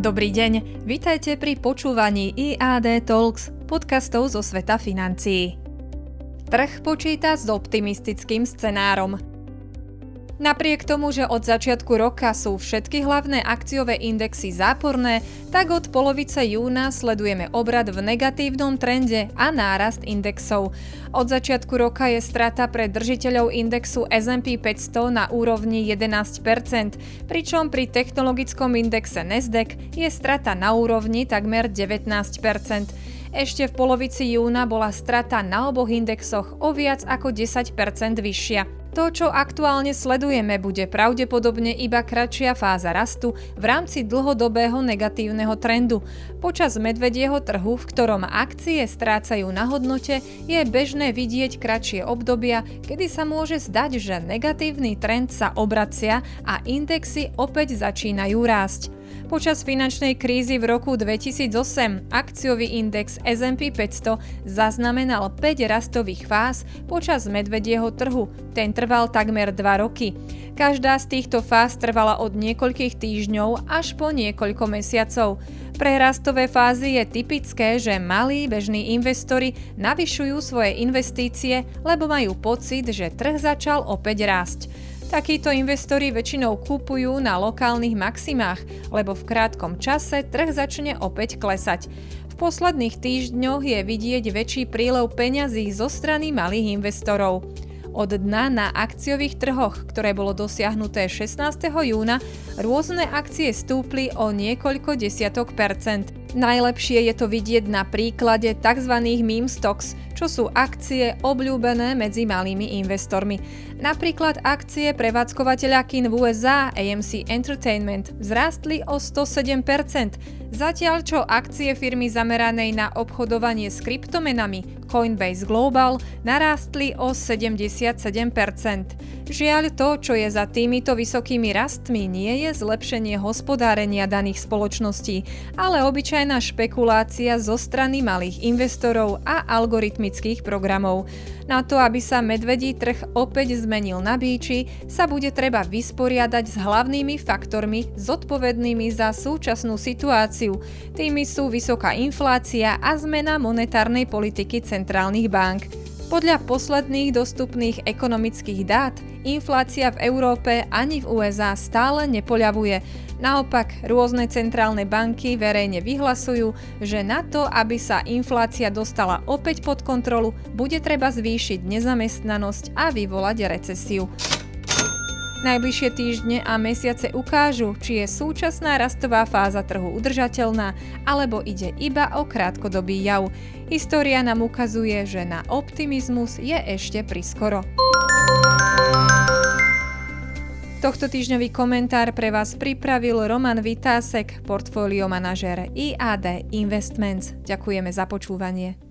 Dobrý deň, vitajte pri počúvaní IAD Talks, podcastov zo sveta financií. Trh počíta s optimistickým scenárom. Napriek tomu, že od začiatku roka sú všetky hlavné akciové indexy záporné, tak od polovice júna sledujeme obrad v negatívnom trende a nárast indexov. Od začiatku roka je strata pre držiteľov indexu S&P 500 na úrovni 11%, pričom pri technologickom indexe Nasdaq je strata na úrovni takmer 19%. Ešte v polovici júna bola strata na oboch indexoch o viac ako 10% vyššia. To, čo aktuálne sledujeme, bude pravdepodobne iba kratšia fáza rastu v rámci dlhodobého negatívneho trendu. Počas medvedieho trhu, v ktorom akcie strácajú na hodnote, je bežné vidieť kratšie obdobia, kedy sa môže zdať, že negatívny trend sa obracia a indexy opäť začínajú rásť. Počas finančnej krízy v roku 2008 akciový index S&P 500 zaznamenal 5 rastových fáz počas medvedieho trhu. Ten trval takmer 2 roky. Každá z týchto fáz trvala od niekoľkých týždňov až po niekoľko mesiacov. Pre rastové fázy je typické, že malí bežní investori navyšujú svoje investície, lebo majú pocit, že trh začal opäť rásť. Takíto investori väčšinou kúpujú na lokálnych maximách, lebo v krátkom čase trh začne opäť klesať. V posledných týždňoch je vidieť väčší prílev peňazí zo strany malých investorov. Od dna na akciových trhoch, ktoré bolo dosiahnuté 16. júna, rôzne akcie stúpli o niekoľko desiatok percent. Najlepšie je to vidieť na príklade tzv. meme stocks, čo sú akcie obľúbené medzi malými investormi. Napríklad akcie prevádzkovateľa kin v USA AMC Entertainment vzrástli o 107%, zatiaľ čo akcie firmy zameranej na obchodovanie s kryptomenami Coinbase Global narástli o 77%. Žiaľ to, čo je za týmito vysokými rastmi, nie je zlepšenie hospodárenia daných spoločností, ale obyčajná špekulácia zo strany malých investorov a algoritmických programov. Na to, aby sa medvedí trh opäť zmenil na bíči, sa bude treba vysporiadať s hlavnými faktormi zodpovednými za súčasnú situáciu. Tými sú vysoká inflácia a zmena monetárnej politiky centrálnych bank. Podľa posledných dostupných ekonomických dát inflácia v Európe ani v USA stále nepoľavuje. Naopak, rôzne centrálne banky verejne vyhlasujú, že na to, aby sa inflácia dostala opäť pod kontrolu, bude treba zvýšiť nezamestnanosť a vyvolať recesiu. Najbližšie týždne a mesiace ukážu, či je súčasná rastová fáza trhu udržateľná, alebo ide iba o krátkodobý jav. História nám ukazuje, že na optimizmus je ešte priskoro. Tohto týždňový komentár pre vás pripravil Roman Vitásek, portfólio manažér IAD Investments. Ďakujeme za počúvanie.